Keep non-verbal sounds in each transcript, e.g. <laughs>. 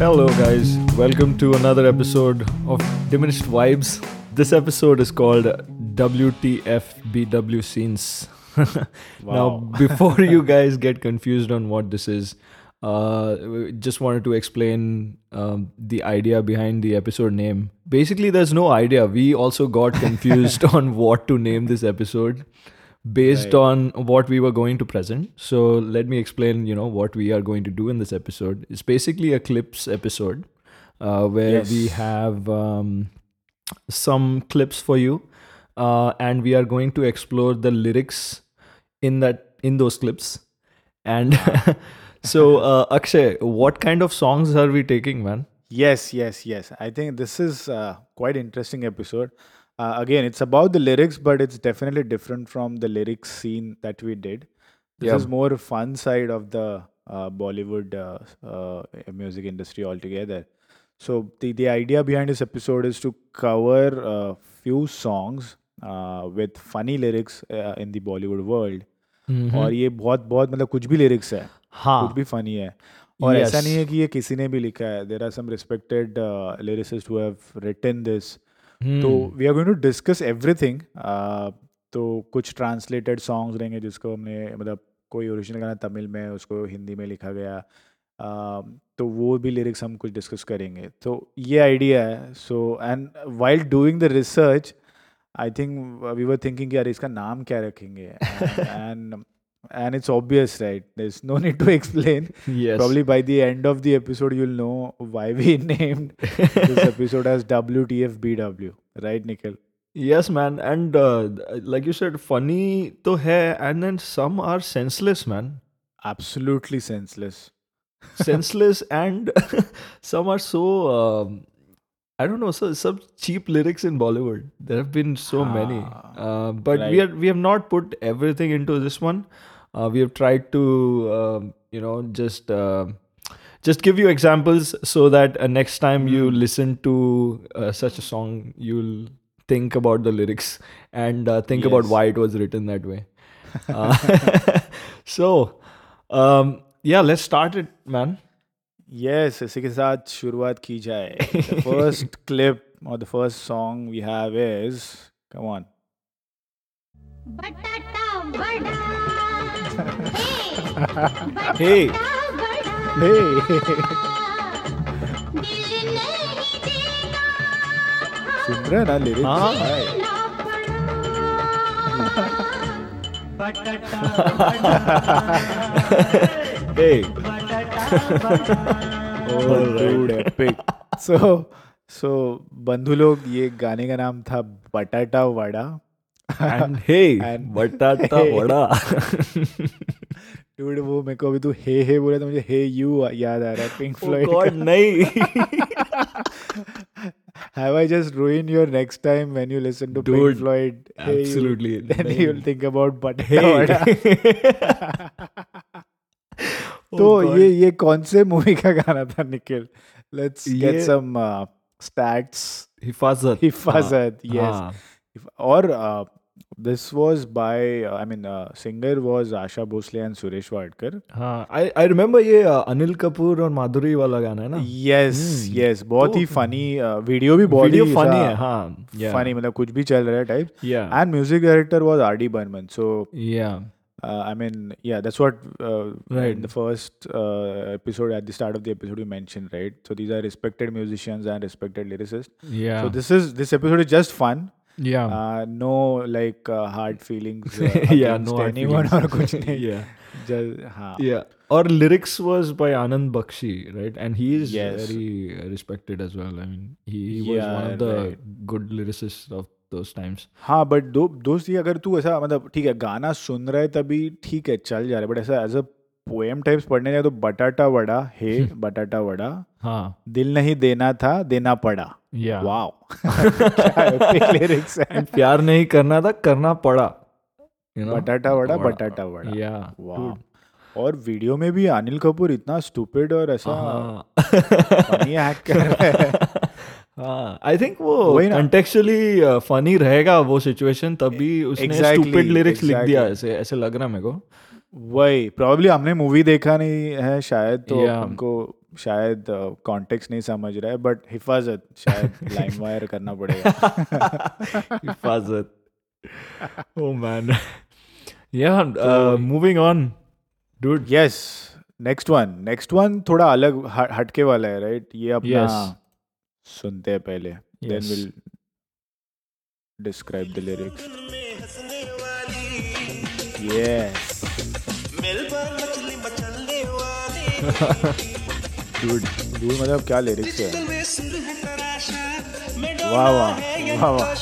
Hello, guys. Welcome to another episode of Diminished Vibes. This episode is called WTFBW Scenes. <laughs> Now, <laughs> before you guys get confused on what this is, uh, just wanted to explain um, the idea behind the episode name. Basically, there's no idea. We also got confused <laughs> on what to name this episode based Right. on what we were going to present. So let me explain, you know, what we are going to do in this episode. It's basically a clips episode uh, where we have um, some clips for you, uh, and we are going to explore the lyrics in that in those clips. And <laughs> so, <laughs> uh, Akshay, what kind of songs are we taking, man? Yes, yes, yes. I think this is uh, quite interesting episode Uh, again, it's about the lyrics, but it's definitely different from the lyrics scene that we did. This Yeah. is more fun side of the uh, Bollywood uh, uh, music industry altogether. So the the idea behind this episode is to cover a few songs uh, with funny lyrics uh, in the Bollywood world. और ये बहुत बहुत मतलब कुछ भी lyrics है हाँ कुछ भी फनी है और ऐसा Yes. नहीं है कि ये किसी ने भी लिखा है there are some respected lyricist who have written this too. We are going to discuss everything तो कुछ ट्रांसलेटेड सॉन्ग्स रहेंगे जिसको हमने मतलब कोई ओरिजिनल गाना तमिल में उसको हिंदी में लिखा गया uh, तो वो भी लिरिक्स हम कुछ डिस्कस करेंगे तो ये आइडिया है so and while doing the research I think we were thinking यार इसका नाम क्या रखेंगे <laughs> and and it's obvious right there's no need to <laughs> explain yes. probably by the end of the episode you'll know why we <laughs> named this <laughs> episode as WTFBW right Nikhil Yes, man. And uh, like you said, funny to hai, and then some are senseless, man. absolutely senseless senseless, and some are so. Um, I don't know. So some cheap lyrics in Bollywood. There have been so many, Ah, uh, but we are we have not put everything into this one. Uh, we have tried to, um, you know, just. Uh, just give you examples so that uh, next time you Hmm. listen to uh, such a song, you'll think about the lyrics and uh, think about Yes. why it was written that way. Uh, <laughs> so, um, yeah, let's start it, man. yes इसी के साथ शुरुआत की जाए the <laughs> first clip or the first song we have is come on बटाटा बड़ा hey. Hey. सुन रहे ना ले हाँ भाई सो सो बंधु लोग ये गाने का नाम था बटाटा वड़ा। एंड हे बटाटा वड़ा। <laughs> डूड वो मेरे को अभी तू हे हे बोले तो मुझे हे यू याद आ रहा है पिंक फ्लॉइड गॉड नहीं। Have I just ruin your next time when you listen to Pink Floyd absolutely then you will think about but hey तो ये ये कौन से मूवी का गाना था Nikhil let's get some stats हिफाजत. हिफाजत यस और uh, this was by uh, I mean uh, singer was Asha Bhosle and Suresh Wadkar. हाँ, I I remember ये uh, अनिल कपूर और माधुरी वाला गाना है ना. Yes, Hmm. yes, बहुत ही तो- funny वीडियो भी बहुत Video ही funny ऐसा है, हाँ. Yeah. funny मतलब कुछ भी चल रहा है type Yeah. and music director was R.D. Burman so Yeah. uh, I mean yeah that's what uh, Right. in the first uh, episode at the start of the episode you mentioned right so these are respected musicians and respected lyricists Yeah. so this is this episode is just fun Yeah. uh, no like uh, hard feelings uh, yeah, no hard anyone feelings. or कुछ नहीं yeah. just हाँ Yeah. Our lyrics was by Anand Bakshi, right? And he is Yes. very uh, respected as well. I mean, he, he was one of the right. good lyricists of those times. हाँ but दो दोस्त ये अगर तू ऐसा मतलब ठीक है गाना सुन रहा है तभी ठीक है चल जा रहा है बट ऐसा एज अ पोएम टाइप्स पढ़ने जाए तो बटाटा वड़ा हे बटाटा वड़ा हाँ. दिल नहीं देना था देना पड़ा वाओ है <laughs> प्यार नहीं करना था करना पड़ा. You know? Batata vada batata vada. Yeah. Wow और वीडियो में भी अनिल कपूर इतना स्टूपिड और ऐसा हाँ. फनी एक्ट कर रहा है। <laughs> हाँ आई थिंक वो वही कंटेक्चुअली फनी रहेगा वो सिचुएशन तभी उसने Exactly, स्टूपिड लिरिक्स लिख दिया ऐसे ऐसे लग रहा है मेरे को। वही प्रॉब्ली हमने मूवी देखा नहीं है शायद तो हमको शायद कॉन्टेक्स्ट नहीं समझ रहा है बट हिफाजत शायद <laughs> लाइम वायर करना पड़ेगा। <laughs> हिफाजत। Man. Yeah uh, moving on. Dude. Yes next one next one थोड़ा अलग हटके वाला है राइट right? ये अपना Yes. सुनते हैं पहले। Then will describe the lyrics yes dude दूर मतलब क्या लिरिक्स है? वाह वाह वाह वाह।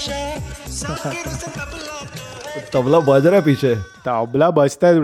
<laughs> तबला बज रहा है पीछे। तबला बजता है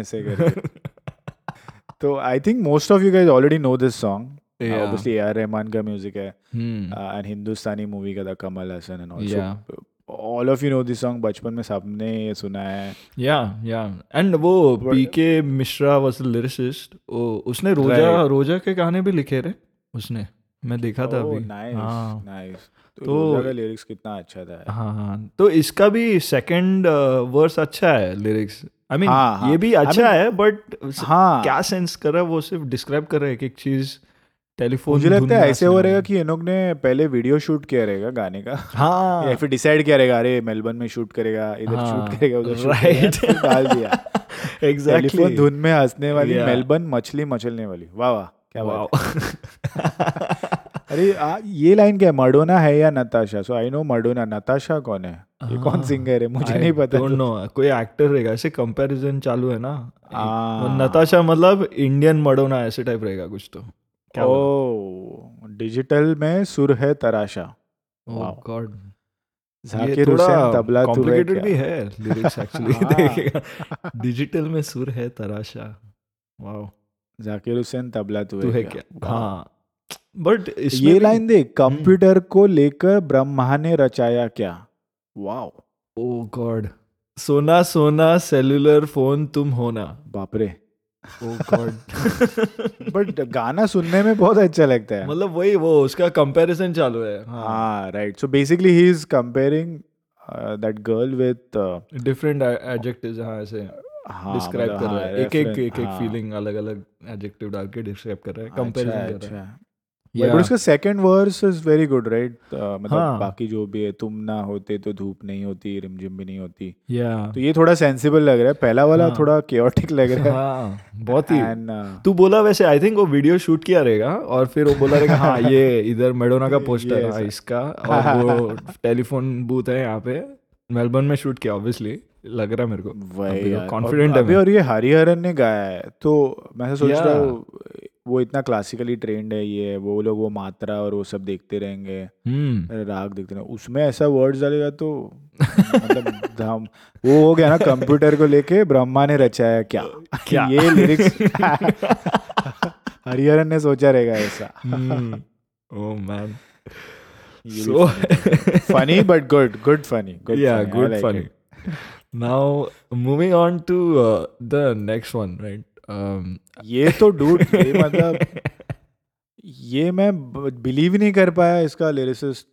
ऐसे करके <laughs> तो I think most of you guys already know this song obviously A R Rahman का म्यूज़िक है. एंड हिंदुस्तानी मूवी का था Kamal Haasan and. Also all of you know this song बचपन में सबने सुना है। Yeah yeah. And वो P K Mishra was the lyricist उसने रोजा Right. रोजा के गाने भी लिखे रे? उसने। मैं देखा था अभी। नाइस हाँ। नाइस तो तो- लिरिक्स कितना अच्छा था। हाँ हाँ तो इसका भी सेकंड वर्स अच्छा है लिरिक्स आई मीन हाँ, हाँ. ये भी I अच्छा mean, है बट हाँ। क्या सेंस कर रहा है वो सिर्फ़ डिस्क्राइब कर रहा है एक एक चीज़ टेलीफोन मुझे लगता है ऐसे हो रहेगा कि कि इन लोग ने पहले वीडियो शूट किया रहेगा गाने का। हाँ। या फिर डिसाइड किया रहेगा अरे मेलबर्न में शूट करेगा इधर हाँ, शूट करेगा उधर शूट right. करेगा फिर डाल दिया। <laughs> एग्जैक्टली धुन में हंसने वाली Yeah. मेलबर्न मछली मचलने वाली। वाह वाह क्या वाओ अरे आ, ये लाइन क्या है मडोना है या Natasha? So I know Madonna Natasha कौन है? ये कौन हाँ, सिंगर है? मुझे I नहीं पता। डोंट नो कोई एक्टर रहेगा ऐसे कंपैरिजन चालू है ना? हाँ। वो नताशा मतलब इंडियन मडोना ऐसे टाइप रहेगा कुछ तो। क्या ओ डिजिटल में सुर है तराशा। ओह. गॉड। जाकिर हुसैन तबला तू है कॉम्प्लिकेटेड भी है लिरिक्स एक्चुअली <laughs> हाँ। देखिएगा। डिजिटल में सुर है तराशा। वाओ। जाकिर हुसैन तबला तू तू है है क्या? क्या. हाँ। बट इसमें ये भी- लाइन देख कंप्यूटर को लेकर ब्रह्मा ने रचाया क्या? वाओ। Oh God. सोना सोना सेलुलर फ़ोन तुम होना बाप रे। बट गाना सुनने में बहुत अच्छा लगता है। मतलब वही वो उसका कंपैरिजन चालू है। हाँ। हाँ right so basically he is comparing that girl with different adjectives हाँ ऐसे हाँ डिस्क्राइब मतलब कर रहा हाँ, है। एक एक एक एक हाँ, फीलिंग अलग अलग एडजेक्टिव डाल के डिस्क्राइब कर रहा है कंपैरिजन कर रहा है। है बट उसका second verse is very good right मतलब हाँ। बाकी जो भी है तुम ना होते तो धूप नहीं होती रिमझिम भी नहीं होती। या तो ये थोड़ा सेंसिबल लग रहा है। पहला वाला हाँ। थोड़ा केओटिक लग रहा है। हाँ बहुत ही। एंड तू बोला वैसे आई थिंक वो वीडियो शूट किया रहेगा और फिर वो बोला रहेगा हाँ ये इधर मेडोना का पोस्टर है इसका और वो टेलीफोन बूथ है यहाँ पे। मेलबर्न में शूट किया ऑब्वियसली लग रहा मेरे को। कॉन्फिडेंट है और ये हरिहरन ने गाया है तो मैं सोच रहा हूँ वो इतना क्लासिकली ट्रेंड है ये वो लोग वो मात्रा और वो सब देखते रहेंगे हम्म। राग देखते रहेंगे उसमें ऐसा वर्ड्स डालेगा तो मतलब धम वो हो गया ना कंप्यूटर को लेके ब्रह्मा ने रचाया क्या? <laughs> क्या? ये लिरिक्स <laughs> हरिहरन ने सोचा रहेगा ऐसा। ओह मैन ये so funny but good good funny good yeah good funny. now moving on to uh, the next one right? Um ये तो डूड ये <laughs> मतलब ये मैं बिलीव नहीं कर पाया इसका लिरिसिस्ट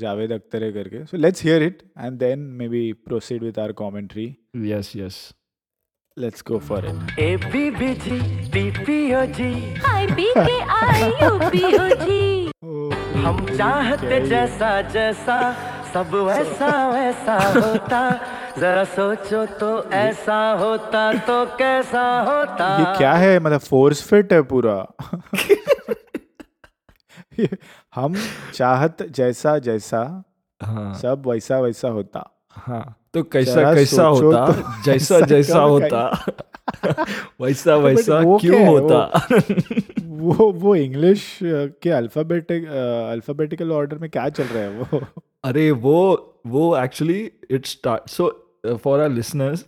जावेद अख्तर करके। So let's hear it and then maybe proceed with our commentary yes yes let's go for it A B B G P P O G I P K I U P O जी हम चाहते जैसा जैसा सब वैसा वैसा होता। जरा सोचो तो ऐसा होता तो कैसा होता। ये क्या है? मतलब फोर्स फिट है पूरा। हम चाहत जैसा जैसा हाँ। सब वैसा वैसा होता। हाँ तो कैसा कैसा होता? तो जैसा जैसा होता। वैसा वैसा वो क्यों होता? वो वो इंग्लिश के अल्फाबेटिक अल्फाबेटिकल ऑर्डर में क्या चल रहा है वो? अरे वो वो actually it start so for our listeners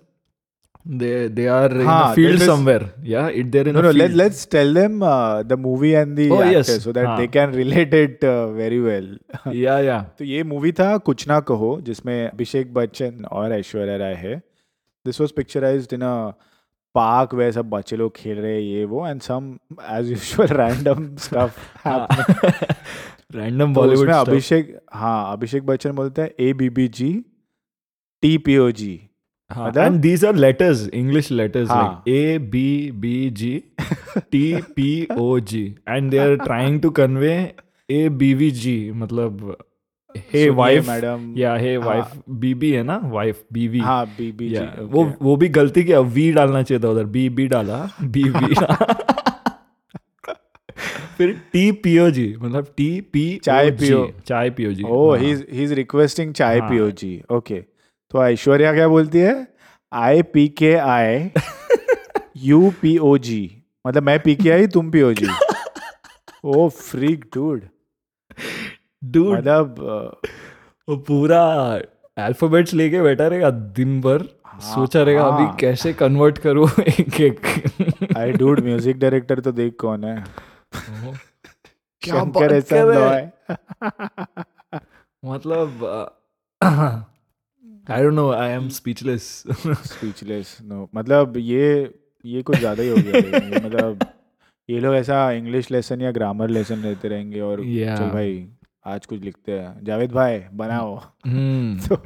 they they are in हाँ, a field is- somewhere yeah it they're in No, a no. field Let, let's tell them uh, the movie and the Oh, actor yes. so that हाँ. they can relate it uh, very well. yeah yeah तो ये movie था कुछ ना कहो जिसमें अभिषेक बच्चन और ऐश्वर्या राय है this was picturized in a park वे सब बच्चे लोग खेल रहे हैं ये वो and some as usual random stuff bollywood उसमें stuff. अभिषेक हाँ अभिषेक बच्चन बोलते हैं A B B G T P O G are letters english letters हाँ. like a b b g T P O G and they are trying to convey A B V G मतलब hey wife madam या हे। Wife बीबी है ना? Wife बीवी हाँ बीबी वो वो भी गलती किया वी डालना चाहिए था उधर बी बी डाला बी वी <laughs> फिर टी पियो जी मतलब टी पी चाय पियो। चाय पियो जी ओ हाँ। ही। ही इज़ रिक्वेस्टिंग चाय हाँ। पियो जी ओके तो ऐश्वर्या क्या बोलती है? आई पी के आई यू पी ओ जी मतलब मैं पी के आई तुम पियो G O freak dude Dude, मतलब वो पूरा अल्फाबेट्स लेके बैठा रहेगा दिन भर सोचा रहेगा अभी हाँ। कैसे कन्वर्ट करूँ एक एक आई डूड म्यूज़िक डायरेक्टर तो देख कौन है? <laughs> क्या शंकर बात कर रहे रॉय मतलब I don't know I am speechless speechless no मतलब ये ये कुछ ज़्यादा ही हो गया है। मतलब ये लोग ऐसा इंग्लिश लेसन या ग्रामर लेसन लेते रहेंगे और Yeah. चल भाई आज कुछ लिखते हैं। जावेद भाई बनाओ। हम्म <laughs> तो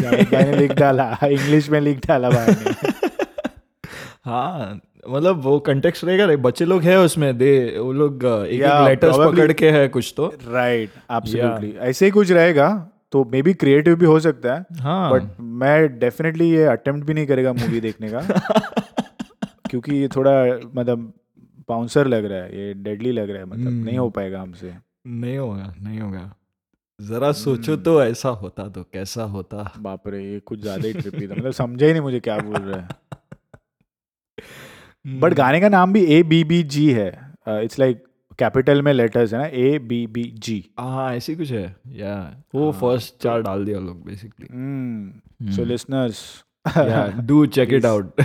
जावेद भाई ने लिख डाला इंग्लिश में लिख डाला भाई ने। <laughs> हाँ मतलब वो कंटेक्स्ट रहेगा बच्चे लोग है उसमें दे वो लोग uh, एक Yeah, एक लेटर्स पकड़ के है कुछ तो। राइट एब्सोल्युटली ऐसे ही कुछ रहेगा तो मे बी क्रिएटिव भी हो सकता है हाँ। बट मैं डेफिनेटली ये अटेम्प्ट भी नहीं करेगा मूवी देखने का <laughs> क्योंकि ये थोड़ा मतलब बाउंसर लग रहा है ये डेडली लग रहा है मतलब हम्म। नहीं हो पाएगा हमसे। नहीं होगा नहीं होगा। जरा सोचो तो ऐसा होता तो कैसा होता। बाप रे ये कुछ ज़्यादा ही ट्रिपी था मतलब समझा ही नहीं मुझे क्या बोल रहा है। <laughs> बट गाने का नाम भी ए बी बी जी है। इट्स लाइक कैपिटल में लेटर्स है ना ए बी बी जी हाँ ऐसी कुछ है। या वो हाँ, फ़र्स्ट चार डाल दिया लोग बेसिकली सो Hmm. लिसनर्स या do check it. Out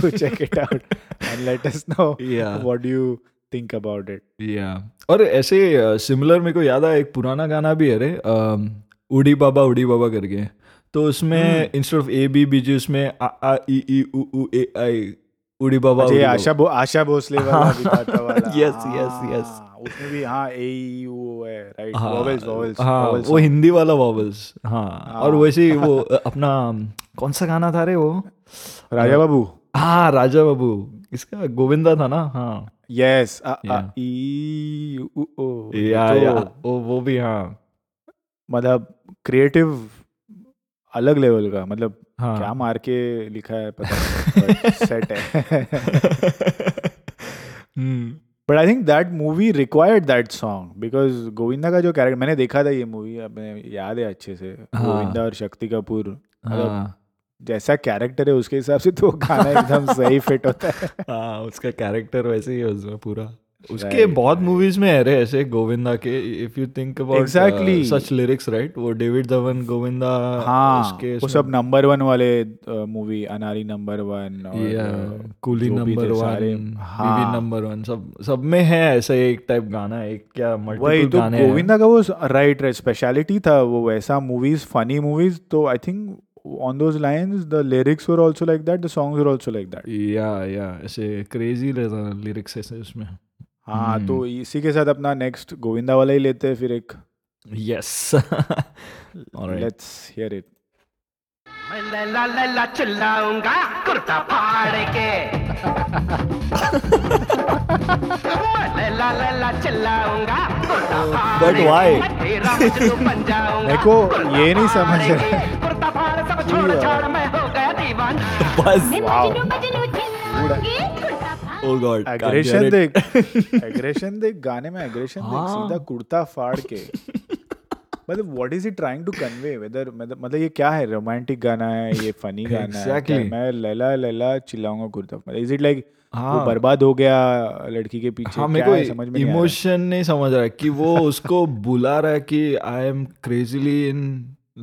do check it out and let us know Yeah. what do you think about it. या और ऐसे सिमिलर मेरे को याद आया एक पुराना गाना भी है रे अम, उड़ी बाबा उड़ी बाबा करके। तो उसमें instead of A B B G उसमें आ आ ई ई उ उ ए आई उड़ी बाबा अच्छा ये आशा भो, आशा भोसले वाला yes, yes. हाँ, उसमें भी हाँ ए ई ओ है राइट हाँ, वॉवेल्स वॉवेल्स हाँ वो हिंदी वाला वॉवल्स हाँ और हाँ। वैसे वो अपना कौन सा गाना था रे वो? राजा बाबू। हाँ राजा बाबू इसका गोविंदा था ना हाँ। यस ये या या वो वो भी हाँ। मतलब क्रिएटिव अलग लेवल का मतलब हाँ। क्या मार के लिखा है पता सेट <laughs> है. But I think that movie required that song because Govinda का जो कैरेक्टर मैंने देखा था ये मूवी अपने याद है अच्छे से हाँ। गोविंदा और शक्ति कपूर। मतलब हाँ। जैसा कैरेक्टर है उसके हिसाब से तो गाना एकदम सही फिट होता है। <laughs> हाँ उसका कैरेक्टर वैसे ही है उसमें पूरा। उसके बहुत मूवीज़ में है रे ऐसे गोविंदा के if you think about Exactly. Such lyrics right वो डेविड धवन गोविंदा हाँ उसके वो सब नंबर वन वाले मूवी अनारी नंबर वन और कूली नंबर वन हाँ। नंबर वन सब सब में है ऐसा एक टाइप गाना एक क्या वही मल्टीपल तो गाने गोविंदा का वो राइट राइट स्पेशलिटी था वो वैसा मूवीज़ फनी मूवीज़ तो I think on those lines the lyrics were also like that the songs were also like that yeah yeah ऐसे क्रेजी रहता लिरिक्स ऐसे उसमें। हाँ हम्म। तो इसी के साथ अपना नेक्स्ट गोविंदा वाला ही लेते हैं फिर एक। यस लेट्स हियर इट मैं लैला लैला चिल्लाऊँगा कुर्ता फाड़ के। <laughs> लैला लैला चिल्लाऊँगा बन <laughs> जाऊँगा मेरे को ये नहीं समझ रहा। कुर्ता फाड़ सब छोड़ Yeah. मैं हो गया दीवाना। <laughs> बस एग्रेशन देख एग्रेशन देख गाने में एग्रेशन देख हाँ। सीधा कुर्ता फाड़ के। मतलब what is he trying to convey whether मतलब मतलब ये क्या है? रोमांटिक गाना है ये फनी <laughs> गाना है Exactly. क्या- मैं लैला लैला चिल्लाऊँगा कुर्ता इज़ इट लाइक हाँ वो बर्बाद हो गया लड़की के पीछे? हाँ क्या मेरे है? समझ में है। इमोशन नहीं समझ रहा है कि वो उसको बुला रहा है कि I am crazily in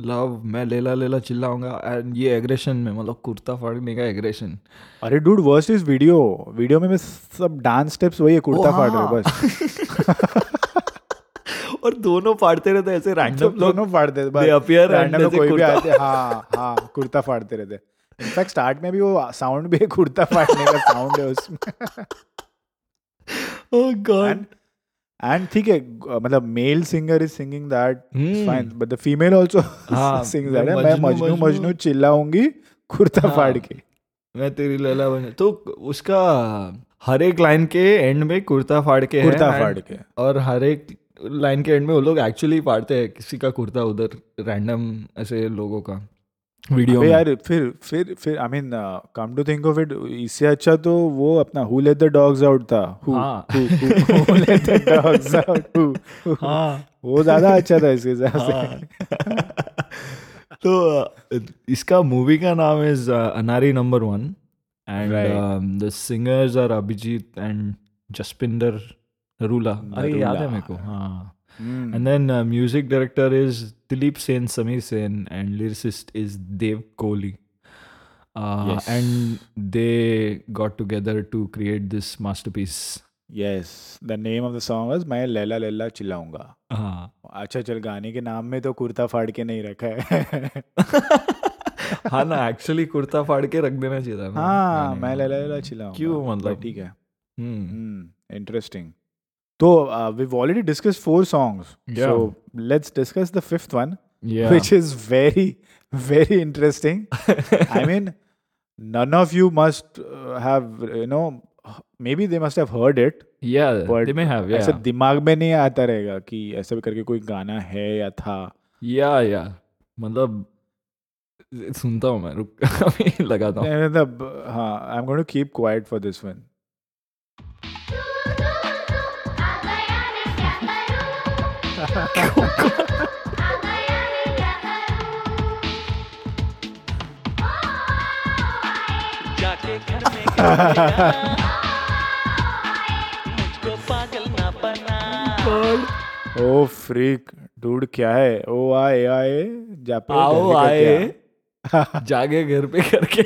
love मैं लेला लेला चिल्लाऊँगा एंड ये एग्रेशन में मतलब कुर्ता फाड़ने का एग्रेशन अरे dude worst is video video में मैं सब डांस स्टेप्स वही है कुर्ता फाड़ रहे हाँ। बस। <laughs> और दोनों फाड़ते रहते ऐसे रैंडम लोग। दोनों फाड़ते थे, बस। They appear and random में ऐसे कोई भी आते हाँ हाँ कुर्ता फाड़ते रहते इनफैक्ट स्टार्ट में भी वो साउंड भी है कुर्ता फाड़ने का साउंड है उसमें। <laughs> ओह गॉड एंड ठीक है मतलब male singer is singing that. Fine but the female also sings that मैं मजनू- मजनू चिल्लाऊँगी कुर्ता हाँ। फाड़ के। मैं तेरी लैला बन तो उसका हर एक लाइन के एंड में कुर्ता फाड़ के कुर्ता फाड़ के। और हर एक लाइन के एंड में वो लोग एक्चुअली फाड़ते हैं किसी का कुर्ता उधर रैंडम ऐसे लोगों का। वीडियो में। यार फिर फिर फिर I mean come to think of it इससे अच्छा तो वो अपना who let the dogs out था। Who. Let the dogs out who हाँ। वो ज़्यादा अच्छा था इसके हिसाब से। हाँ। <laughs> तो इसका मूवी का नाम is Anari number one and Right. The singers are Abhijeet and Jaspinder Narula अरे याद है। मेरे को। हाँ। Hmm. And then uh, music director is Dilip Sen, Sameer Sen, and lyricist is Dev Kohli. Uh, Yes. And they got together to create this masterpiece. Yes the name of the song was मैं लैला लैला चिल्लाऊँगा हाँ अच्छा चल गाने के नाम में तो कुर्ता फाड़ के नहीं रखा है हाँ ना एक्चुअली कुर्ता फाड़ के रख देना चाहिए था हाँ मैं। लैला लैला चिल्लाऊँगा क्यों मतलब? ठीक है हम्म interesting तो we've already discussed four songs Yeah. so let's discuss the fifth one yeah which is very very interesting <laughs> i mean none of you must uh, have you know maybe they must have heard it yeah but they may have ऐसा yeah दिमाग में नहीं आता रहेगा कि ऐसा भी करके कोई गाना है या था yeah yeah मतलब सुनता हूँ मैं रुक <laughs> अभी लगाता हूँ मतलब हाँ I am going to keep quiet for this Oh freak dude क्या है? ओ आए आए जा आओ आए <laughs> जागे घर पे करके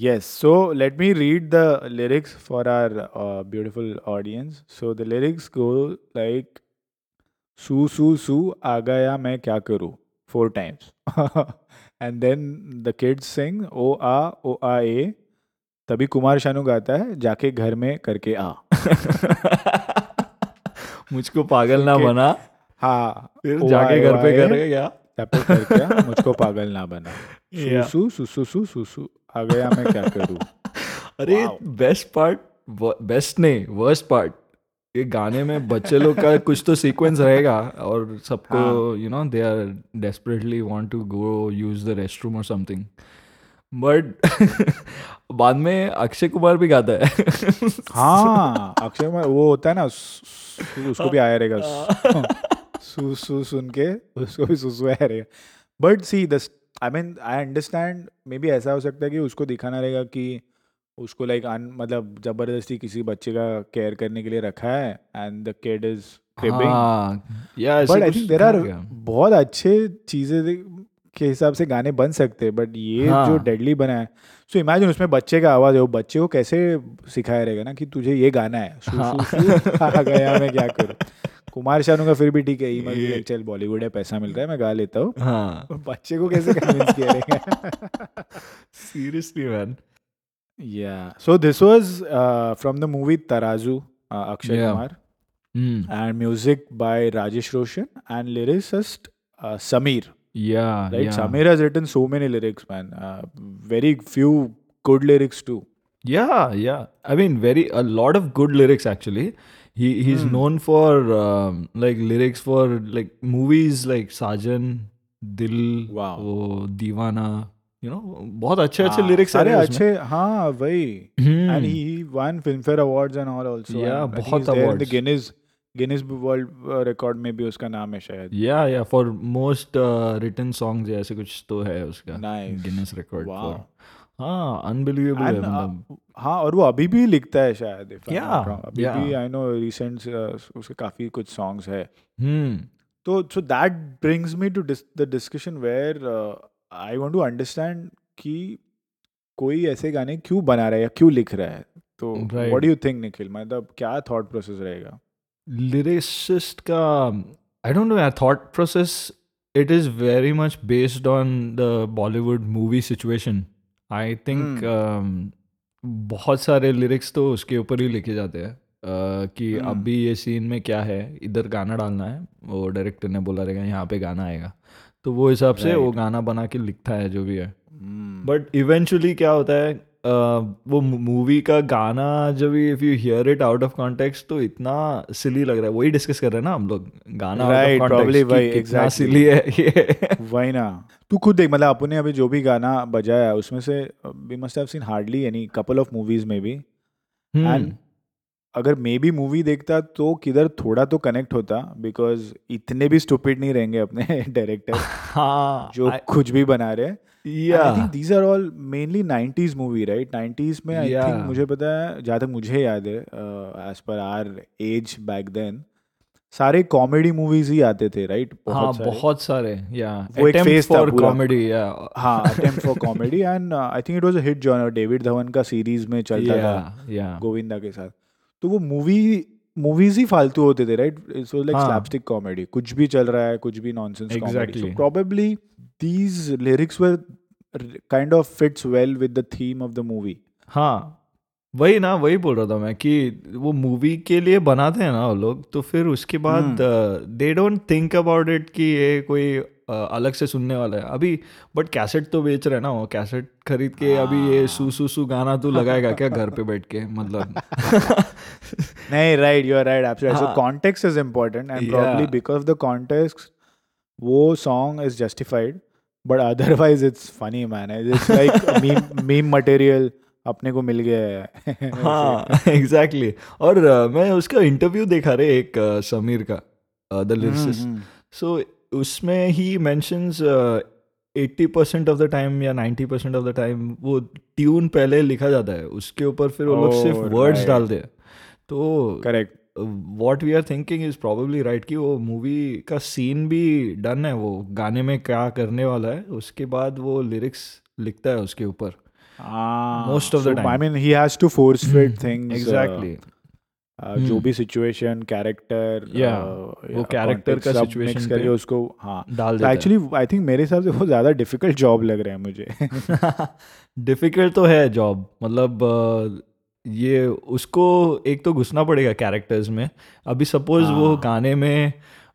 yes so let me read the lyrics for our beautiful audience so the lyrics go like Su su su आ गया मैं क्या करूँ? Four times and then the kids sing ओ आ ओ आ ए. तभी कुमार शानू गाता है जाके घर में करके आ. <laughs> मुझको पागल ना बना। हाँ फिर जाके घर पे करके मुझको पागल ना बना। Yeah. सु सु सु सु सु सु आ गया मैं क्या करूँ? <laughs> अरे बेस्ट पार्ट बेस्ट नहीं वर्स्ट पार्ट ये गाने में बच्चे लोग का कुछ तो सीक्वेंस रहेगा और सबको। You know they are desperately want to go use the restroom और समथिंग बट बाद में अक्षय कुमार भी गाता है। हाँ अक्षय कुमार वो होता है ना उसको भी आया रहेगा। सु सु सुन के उसको भी सुसु आया रहेगा। But see this I mean I understand maybe ऐसा हो सकता है कि उसको दिखाना रहेगा कि उसको लाइक अन मतलब ज़बरदस्ती किसी बच्चे का केयर करने के लिए रखा है एंड द किड इज़ हाँ yeah but I think there are बहुत अच्छे चीज़ें के हिसाब से गाने बन सकते हैं बट ये हाँ. जो। डेडली बना है सो so इमेजिन उसमें बच्चे का आवाज़ है वो बच्चे को कैसे सिखाया रहेगा ना कि तुझे ये गाना है सु, हाँ। सु, <laughs> सु, आ गया मैं क्या करूँ कुमार शानू का फिर भी ठीक है ये- चल बॉलीवुड है पैसा मिल रहा है मैं गा लेता हूँ हाँ बच्चे को कैसे कन्विंस किया seriously man <laughs> Yeah. So this was uh, from the movie Tarazu, uh, Akshay Yeah. Kumar, Mm. and music by Rajesh Roshan and lyricist uh, Samir. Yeah. Right? yeah. Samir has written so many lyrics, man. Uh, very few good lyrics too. Yeah, yeah. I mean, very a lot of good lyrics actually. He he's hmm. known for um, like lyrics for like movies like Sajan, Dil, Wow. oh, Divana, you know बहुत हाँ, अच्छे अच्छे lyrics अरे अच्छे हाँ वही। And he won Filmfare award and all also yeah बहुत award Guinness Guinness world record में भी उसका नाम है शायद। या या फॉर मोस्ट रिटन सॉन्ग ऐसे कुछ तो है उसका। गिनीज रिकॉर्ड फॉर हाँ अनबिलीवेबल है uh, मतलब। हाँ और वो अभी भी लिखता है शायद क्या अभी आई नो रिसेंट उसके काफ़ी कुछ सॉन्ग्स है। तो so that brings me to the discussion where I want to understand कि कोई ऐसे गाने क्यों बना रहा है या क्यों लिख रहा है? तो वॉट यू थिंक निखिल मतलब क्या थाट प्रोसेस रहेगा? लिरिसिस्ट का I don't know that process it is very much based on the Bollywood movie situation I think बहुत सारे लिरिक्स तो उसके ऊपर ही लिखे जाते हैं। uh, कि hmm. अभी ये सीन में क्या है? इधर गाना डालना है वो डायरेक्टर ने बोला रहेगा यहाँ पे गाना आएगा। तो वो हिसाब से वो गाना बना के लिखता है जो भी है। Hmm. बट इवेंचुअली क्या होता है वो मूवी का गाना जब if you hear it out of context तो इतना सिली लग रहा है। वही डिस्कस कर रहे हैं ना हम लोग गाना वही, कितना exactly. सिली है ये। वही ना? तू खुद देख मतलब अपने अभी जो भी गाना बजाया उसमें से we must have seen hardly any couple of movies में भी एंड अगर मे बी मूवी देखता तो किधर थोड़ा तो कनेक्ट होता बिकॉज़ इतने भी स्टूपिड नहीं रहेंगे अपने <laughs> डायरेक्टर हाँ जो I, कुछ भी बना रहे या these are all mainly 90s movie right 90s में आई yeah. थिंक मुझे पता है जहाँ तक मुझे याद है as per our age back then सारे कॉमेडी मूवीज़ ही आते थे राइट हाँ सारे। बहुत सारे या वो एक phase था comedy या हाँ attempt for comedy and I think it was a hit genre David Dhawan का सीरीज़ में चलता था या या गोविंदा के साथ। तो वो मूवी मूवीज़ ही फालतू होते थे right it's was like. Slapstick comedy कुछ भी चल रहा है कुछ भी nonsense comedy. So probably these lyrics were kind of fits well with the theme of the movie हाँ वही ना वही बोल रहा था मैं कि वो मूवी के लिए बनाते हैं ना वो लोग तो फिर उसके बाद they don't think about it कि ये कोई अलग से सुनने वाला है। अभी बट कैसेट तो बेच रहे हैं ना वो कैसेट खरीद के आ, अभी ये सू सू सू गाना तू लगाएगा क्या घर पे बैठ के मतलब? <laughs> नहीं right you are right absolutely so. Context is important and probably because of the context वो song is justified but otherwise it's funny man it's like meme material अपने को मिल गया है। हाँ एग्जैक्टली exactly. और अ, मैं उसका इंटरव्यू देखा रे एक अ, समीर का द लिरिसिस्ट सो उसमें ही mentions eighty percent of the time या ninety percent of the time वो ट्यून पहले लिखा जाता है। उसके ऊपर फिर वो लोग Oh, सिर्फ़ वर्ड्स. डालते हैं। तो correct what we are thinking is probably right कि वो मूवी का सीन भी डन है। वो गाने में क्या करने वाला है उसके बाद वो लिरिक्स लिखता है उसके ऊपर। Most of the time. I mean he has to force fit things exactly uh, जो भी सिचुएशन कैरेक्टर वो character का situation करके उसको हाँ। डाल देता एक्चुअली आई थिंक मेरे हिसाब से वो ज़्यादा डिफ़िकल्ट जॉब लग रहा है मुझे। <laughs> डिफ़िकल्ट तो है जॉब मतलब ये उसको एक तो घुसना पड़ेगा कैरेक्टर्स में। अभी सपोज़ वो हाँ। गाने में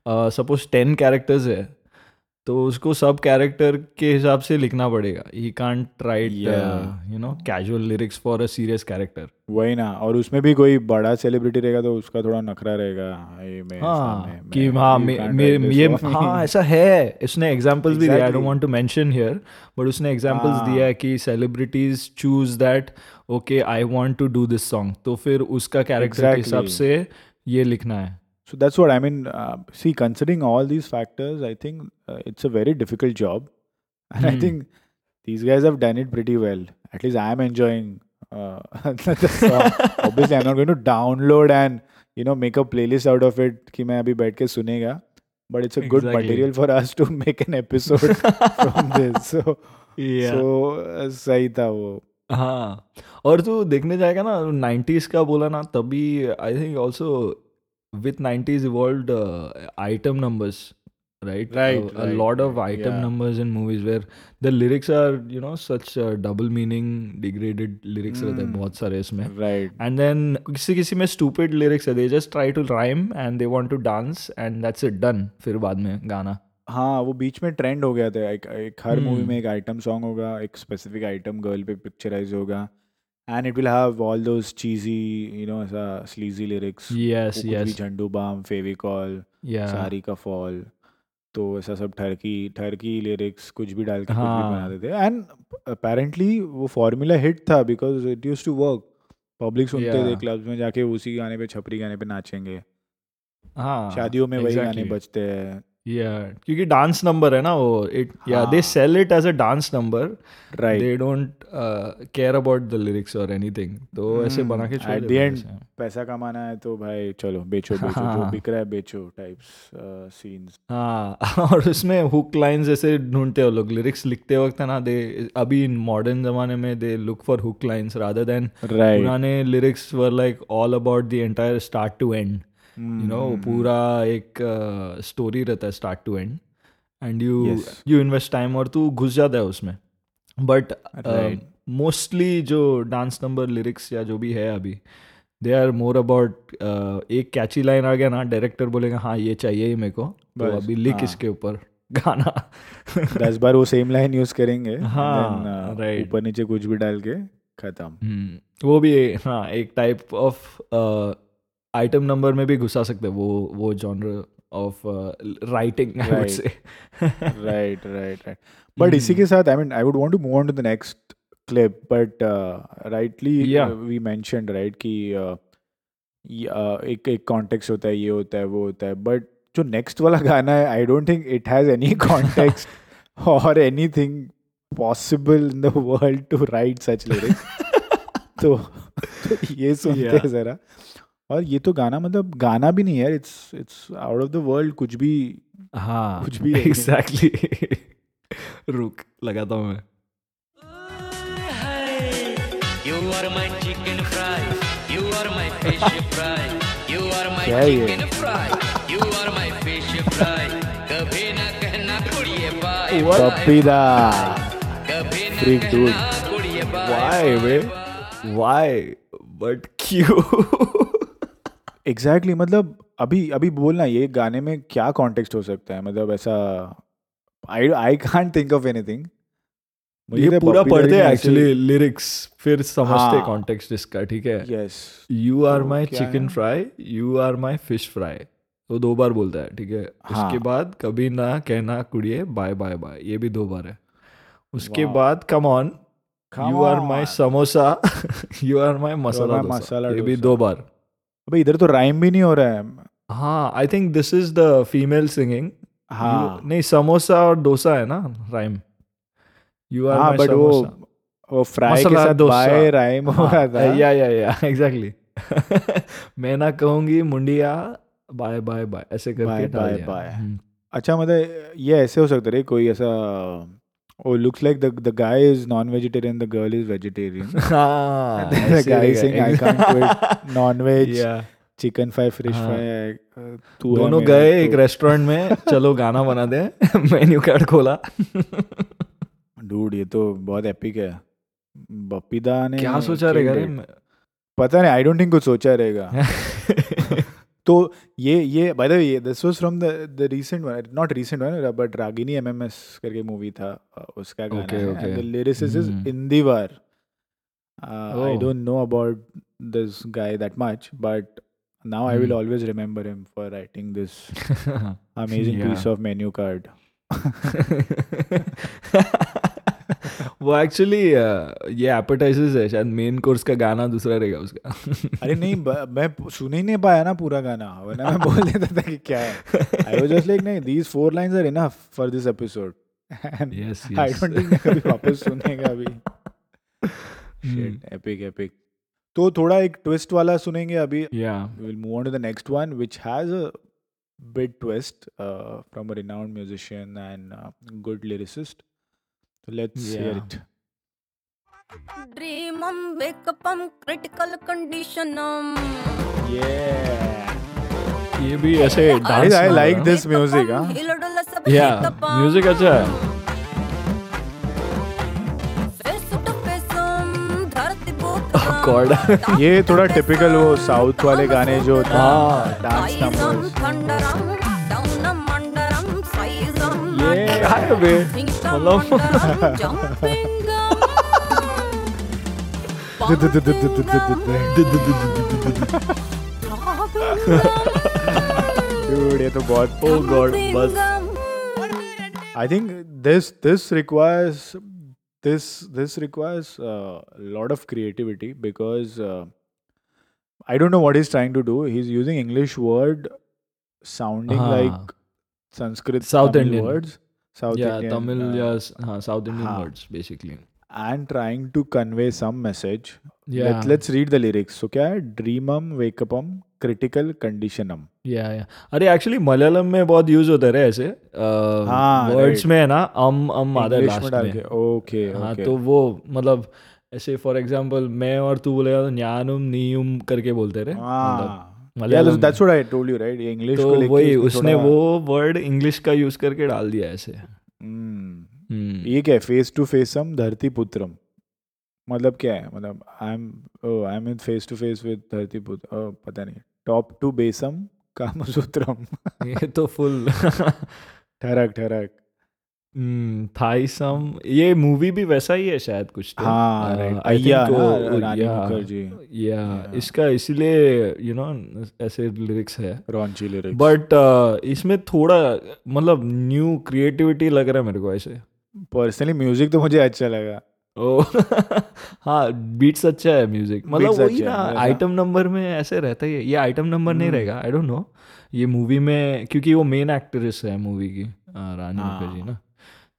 सपोज़ टेन कैरेक्टर्स है तो उसको सब कैरेक्टर के हिसाब से लिखना पड़ेगा। He can't write you know casual lyrics for a serious character वही ना और उसमें भी कोई बड़ा सेलिब्रिटी रहेगा तो उसका थोड़ा नखरा रहेगा। हाँ कि हाँ ये हाँ ऐसा है। उसने एग्जांपल्स भी दिया I don't. Want to mention here but उसने एग्जांपल्स हाँ। दिया है कि celebrities choose that okay I want to do this song तो फिर उसका कैरेक्टर के हिसाब से ये लिखना है। So that's what I mean. Uh, see, considering all these factors, I think uh, it's a very difficult job, <laughs> and I Hmm. think these guys have done it pretty well. At least I am enjoying uh, <laughs> the song. Obviously, I'm not going to download and you know make a playlist out of it कि मैं अभी बैठ के सुनेगा. But it's a good Exactly. material for us to <laughs> make an episode from this. So, so uh, सही था वो. हाँ और तू देखने जाएगा ना नाइन्टीज का बोला ना तभी I think also with nineties evolve item numbers right Right, a, a right, lot of item yeah. numbers in movies where the lyrics are you know such uh, double meaning degraded lyrics रहते हैं Hmm. बहुत सारे इसमें Right. and then किसी किसी में stupid lyrics है they just try to rhyme and they want to dance and that's it done फिर बाद में गाना हाँ वो बीच में ट्रेंड हो गया था एक, एक हर मूवी Hmm. में एक आइटम सॉन्ग होगा एक स्पेसिफिक आइटम गर्ल पे पिक्चराइज होगा and it will have all those cheesy you know ऐसा स्लीजी लिरिक्स yes कुछ भी yes. झंडू बाम फेविकॉल yeah. सारी का फॉल तो ऐसा सब ठरकी ठरकी लिरिक्स कुछ भी डाल के कुछ भी हाँ। बनाते थे एंड अपेरेंटली वो फॉर्मूला हिट था because it use to work public सुनते थे. क्लब्स में जाके उसी गाने पे छपरी गाने पे नाचेंगे। हाँ शादियों में वही गाने exactly. बजते हैं। Yeah. क्योंकि डांस नंबर है ना वो it yeah they. Sell it as a dance number right don't uh, care about the lyrics or anything. तो ऐसे Hmm, बना के छोड़ देते हैं ऐसे। पैसा कमाना है तो भाई चलो बेचो बेचो जो हाँ। बिक रहा है बेचो टाइप्स सीन्स हाँ <laughs> और उसमें हुक लाइंस ऐसे ढूंढते हो लोग लिरिक्स लिखते वक्त ना दे अभी मॉडर्न जमाने में they look for hook lines rather than पुराने lyrics were like all about the entire start to end you know पूरा एक स्टोरी रहता है start to end and you you invest time और तू घुस जाता है उसमें. बट मोस्टली जो डांस नंबर लिरिक्स या जो भी है अभी दे आर मोर अबाउट एक कैची लाइन आ गया ना डायरेक्टर बोलेगा हाँ ये चाहिए ही मेरे को. तो अभी लिख हाँ। इसके ऊपर <laughs> गाना। दस बार वो सेम लाइन यूज़ करेंगे हाँ, then, uh, ऊपर नीचे कुछ भी डाल के खत्म. हम्म, वो भी हाँ एक टाइप ऑफ़ आइटम नंबर में भी घुसा सकते हैं वो वो genre of writing I would say right right right but इसी के साथ I mean I would want to move on to the next clip but rightly we mentioned right कि uh, uh, एक एक कॉन्टेक्स्ट होता है ये होता है वो होता है बट जो नेक्स्ट वाला गाना है I don't think it has any context और anything possible in the world to write such lyrics तो ये सुनते हैं जरा। और ये तो गाना मतलब गाना भी नहीं है it's it's out of the world कुछ भी हाँ कुछ भी। एग्जैक्टली <laughs> रुक लगाता हूँ मैं You are my chicken fry. You are my fish fry. You are my क्या ये? chicken fry. You are my fish fry. कभी ना कहना कुड़िए बाय पपीदा कभी ना Freak कहना कुड़िए बाय Why, वे Why? But क्यों एग्जैक्टली exactly, मतलब अभी अभी बोलना ये गाने में क्या कॉन्टेक्स्ट हो सकता है? मतलब ऐसा I I can't think of anything ये पूरा पढ़ते हैं एक्चुअली लिरिक्स फिर समझते हाँ। कॉन्टेक्स्ट इसका ठीक है? यस यू आर तो क्या chicken fry you are my fish fry वो दो बार बोलता है ठीक है? हाँ. उसके हाँ। बाद कभी ना कहना कुड़िए बाय बाय बाय ये भी दो बार है। उसके बाद come on you are on. Samosa you are masala masala ये भी दो बार। अबे इधर तो राइम भी नहीं हो रहा है। हाँ I think this is the female singing हाँ। नहीं समोसा और डोसा है ना राइम यू आर हाँ बट वो वो फ्राई के साथ डोसा। बाय राइम हो रहा था। या या या एग्जैक्टली मैं ना कहूँगी मुंडिया बाय बाय बाय ऐसे करके दिया। bye. हम्म। अच्छा मतलब ये ऐसे हो सकता है कोई ऐसा ओ looks like the the guy is non vegetarian the girl is vegetarian हाँ the guy रहेगा, <laughs> <laughs> saying I can't quit <laughs> non-veg, Yeah. fish हाँ। fry. uh, तू दोनों गए एक तो- रेस्टोरेंट में चलो गाना बना दे मेन्यू कार्ड खोला Dude, ये तो बहुत एपिक है बपीदा ने क्या सोचा रहेगा it. पता नहीं आई डोंट थिंक कुछ सोचा रहेगा तो ये ये by the way this was from the the recent one not recent one but Ragini MMS करके मूवी था उसका गाना है the lyricist is. Indeevar I. Don't know about this guy that much but now I will Hmm. always remember him for writing this <laughs> amazing Yeah. piece of menu card. <laughs> <laughs> वो actually ये appetisers है शायद main course का गाना दूसरा रहेगा उसका। अरे नहीं मैं सुन ही नहीं पाया ना पूरा गाना वरना मैं बोल देता था कि क्या है। आई वाज जस्ट लाइक नहीं these four lines are enough for this episode and yes I don't think मैं कभी वापस सुनेगा अभी. शिट एपिक एपिक तो थोड़ा एक ट्विस्ट वाला सुनेंगे अभी। या move on to the next one which has a bit twist uh, from a renowned musician and uh, good lyricist. तो let's hear it dream on critical condition ये ये भी ऐसे dance I like this music या music अच्छा है। oh <laughs> ये थोड़ा टिपिकल वो साउथ वाले गाने जो था dance under, um, jumping, um, pumping, um, dude ये तो बहुत Oh God, jumping, बस um. I think this this requires this this requires uh, a lot of creativity because uh, I don't know what he's trying to do. He's using English word sounding हाँ. like Tamil Indian. words, South या Indian, Tamil uh, या हाँ south Indian हाँ. Words basically and trying to convey some message. या Let, let's read the lyrics. So क्या है? Dreamum, wakeupum, critical conditionum. या या अरे एक्चुअली मलयालम में बहुत यूज़ होता है ऐसे हाँ, वर्ड्स right. में है ना अम अम आता है English में. Okay, हाँ. तो वो मतलब ऐसे फॉर एग्जांपल मैं और तू बोलेगा तो न्यानुम नीयुम करके बोलते रहे हाँ. Malayalam I told you, right? ये तो को लेके वही उसने वो वर्ड इंग्लिश का यूज़ करके डाल दिया ऐसे। हम्म हम्म, ये क्या है? फेस टू फेसम धरती पुत्रम। मतलब क्या है? मतलब I am I am in face to face with Dharti Putra पता नहीं। टॉप टू बेसम कामसूत्रम। ये तो फुल ठरक ठरक। थाईसम ये मूवी भी वैसा ही है शायद कुछ तो। हाँ, Uh. अय्या मुखर्जी। yeah, इसका इसीलिए यू नो ऐसे लिरिक्स है। रॉन्ची लिरिक्स बट इसमें थोड़ा मतलब न्यू क्रिएटिविटी लग रहा है मेरे को ऐसे। पर्सनली म्यूज़िक तो मुझे अच्छा लगा। ओ <laughs> हाँ बीट्स अच्छा है म्यूज़िक मतलब वही ना आइटम नंबर में ऐसे रहता ही है। ये आइटम नंबर हम्म। नहीं रहेगा आई डोंट नो ये मूवी में क्योंकि वो मेन एक्ट्रेस है मूवी की रानी हाँ। मुखर्जी ना।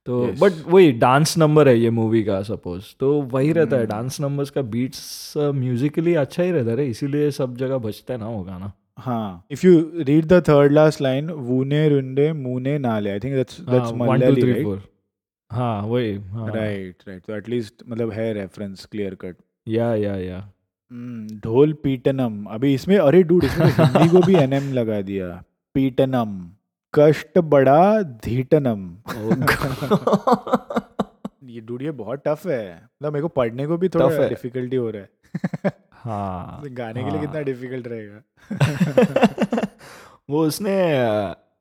तो Yes. बट वही डांस नंबर है ये मूवी का सपोज़ तो वही रहता है। डांस नंबर्स का बीट्स म्यूजिकली अच्छा ही रहता है इसीलिए सब जगह बजता है ना वो गाना. हाँ. If you read the third last line वूने रुंडे मुने नाले I think that's that's Malayali right हाँ वही राइट राइट तो एटलीस्ट मतलब है रेफरेंस क्लियर कट या या या ढोल पीटनम. अभी इसमें अरे डूड इसमें हिंदी को भी <laughs> एनएम लगा दिया. पीटनम. कष्ट बड़ा धीटनम। <laughs> ये डूड ये बहुत टफ है। मतलब मेरे को पढ़ने को भी थोड़ा डिफिकल्टी हो। रहा है। <laughs> हाँ गाने के लिए हाँ। कितना डिफ़िकल्ट रहेगा? <laughs> वो उसने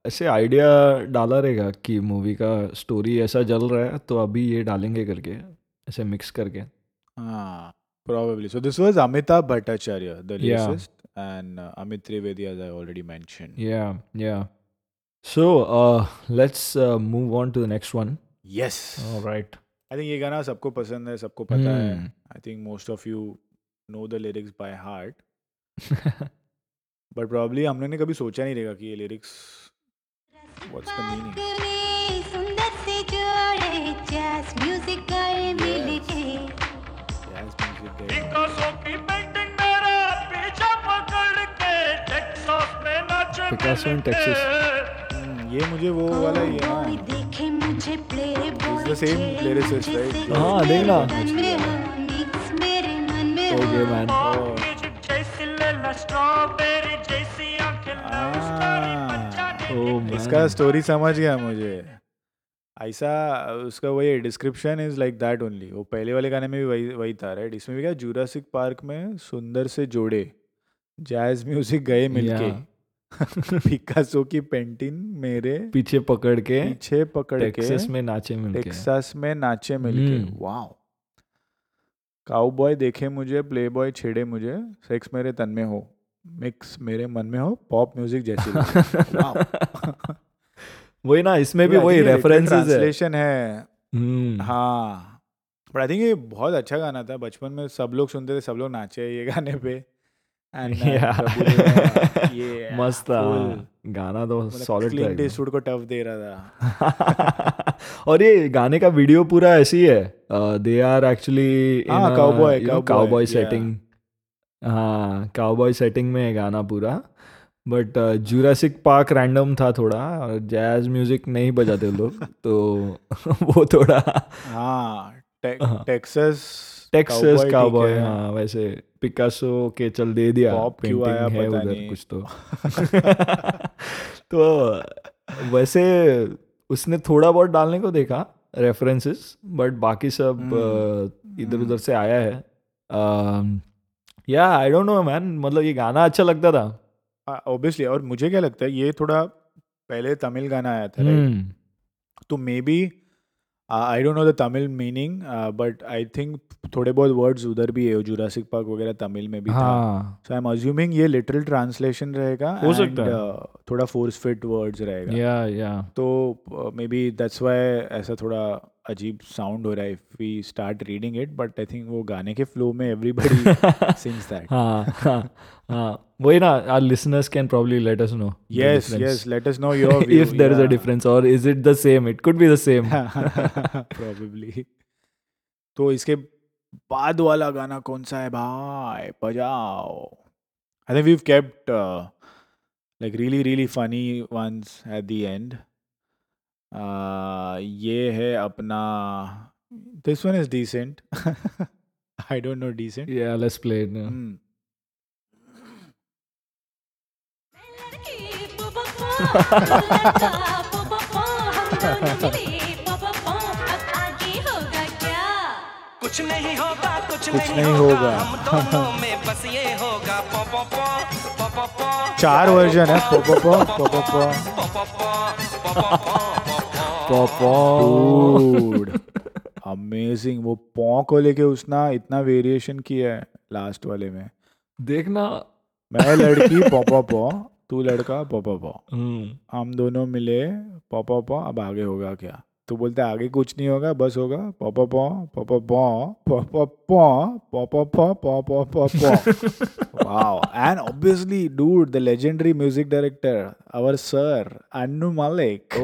ऐसे आइडिया डाला रहेगा कि मूवी का स्टोरी ऐसा चल रहा है तो अभी ये डालेंगे करके ऐसे मिक्स करके। हाँ probably. So this was Amitabh Bhattacharya the Yeah. lyricist and uh, Amit Trivedi as I already mentioned. Yeah, yeah. So uh, let's uh, move on to the next one. Yes. All right. I think ये गाना सबको पसंद है सबको पता है। I think most of you know the lyrics by heart but probably हमने ने कभी सोचा नहीं रहेगा कि ये lyrics what's the meaning Picasso in Texas ये मुझे वो वाला ही है ना। देखे मुझे play boy the same lyricist, right? हाँ, देखना। मिक्स मेरे मन. इसका स्टोरी समझ गया मुझे। ऐसा उसका वही description is like that only वो पहले वाले गाने में भी वही वही था राइट इसमें भी क्या जूरासिक पार्क में सुंदर से जोड़े जैज म्यूज़िक गए मिलके। <laughs> पिकासो की पेंटिंग मेरे पीछे पकड़ के पीछे पकड़ के टेक्सास में नाचे मिलके। टेक्सास में नाचे मिलके। हम्म। वाओ काउबॉय देखे मुझे प्लेबॉय छेड़े मुझे सेक्स मेरे तन में हो मिक्स मेरे मन में हो पॉप म्यूज़िक जैसी. <laughs> वही ना इसमें भी वही रेफरेंसेस है। ट्रांसलेशन है। हम्म। हाँ। बट आई थिंक ये बहुत अच्छा गाना था। बचपन में सब लोग सुनते थे सब लोग नाचे ये गाने पे। <laughs> <laughs> मस्त था। गाना तो मतलब सॉलिड क्लिंट था को टफ दे रहा था। <laughs> और ये गाने का वीडियो पूरा ऐसी है दे आर एक्चुअली हाँ, cowboy, काउबॉय सेटिंग हाँ काउबॉय सेटिंग में है गाना पूरा। बट जूरासिक पार्क रैंडम था थोड़ा और जैज म्यूज़िक नहीं बजाते लोग तो वो थोड़ा हाँ हाँ। टेक्सास टेक्सास काउबॉय है। हाँ वैसे पिकासो के चल दे दिया क्यों पेंटिंग आया है पता उधर नहीं। कुछ तो। <laughs> तो वैसे उसने थोड़ा बहुत डालने को देखा रेफरेंसेस बट बाकी सब हम्म, इधर उधर से आया है। या आई डोंट नो मैन मतलब ये गाना अच्छा लगता था। ऑब्वियसली और मुझे क्या लगता है ये थोड़ा पहले तमिल गाना आया था हम्म, तो maybe I don't know the Tamil meaning but I think थोड़े बहुत वर्ड्स उधर भी है जुरासिक पार्क वगैरह तमिल में भी हाँ. था सो आई एम अज्यूमिंग ये लिटरल ट्रांसलेशन रहेगा हो सकता है। uh, थोड़ा फोर्स फिट वर्ड्स रहेगा या या तो मे बी दैट्स व्हाई ऐसा थोड़ा अजीब साउंड हो रहा है if we start reading it but I think वो गाने के फ्लो में एवरीबॉडी सिंग्स दैट हाँ हाँ वही ना our listeners can probably let us know yes yes let us know your view if there is a difference और is it the same it could be the same probably तो इसके बाद वाला गाना कौन सा है भाई? बजाओ। I think we have kept like really really funny ones at the end ये है अपना this one is decent I don't know decent yeah let's play it now. Hmm. लड़की पो पो पो लड़का पो पो पो हम दोनों मिले पो पो पो अब आगे होगा क्या कुछ नहीं होगा कुछ, कुछ नहीं होगा। हम दोनों में बस ये होगा पो पो पो पो पो पो चार वर्जन है पो पो पो पो पो पो पो पो पो पो पो पो पो पो डूड अमेजिंग <laughs> वो पॉ को लेके उसना इतना वेरिएशन किया है लास्ट वाले में। देखना। मैं लड़की पॉपा पॉ तू लड़का पॉपा पॉ हम्म, हम दोनों मिले पॉपा पॉ अब आगे होगा क्या? तो बोलता आगे कुछ नहीं होगा बस होगा पॉप पॉ पॉप पॉ पॉप पॉ पॉप पॉ पॉप पॉ wow and obviously dude the legendary music director our sir Anu Malik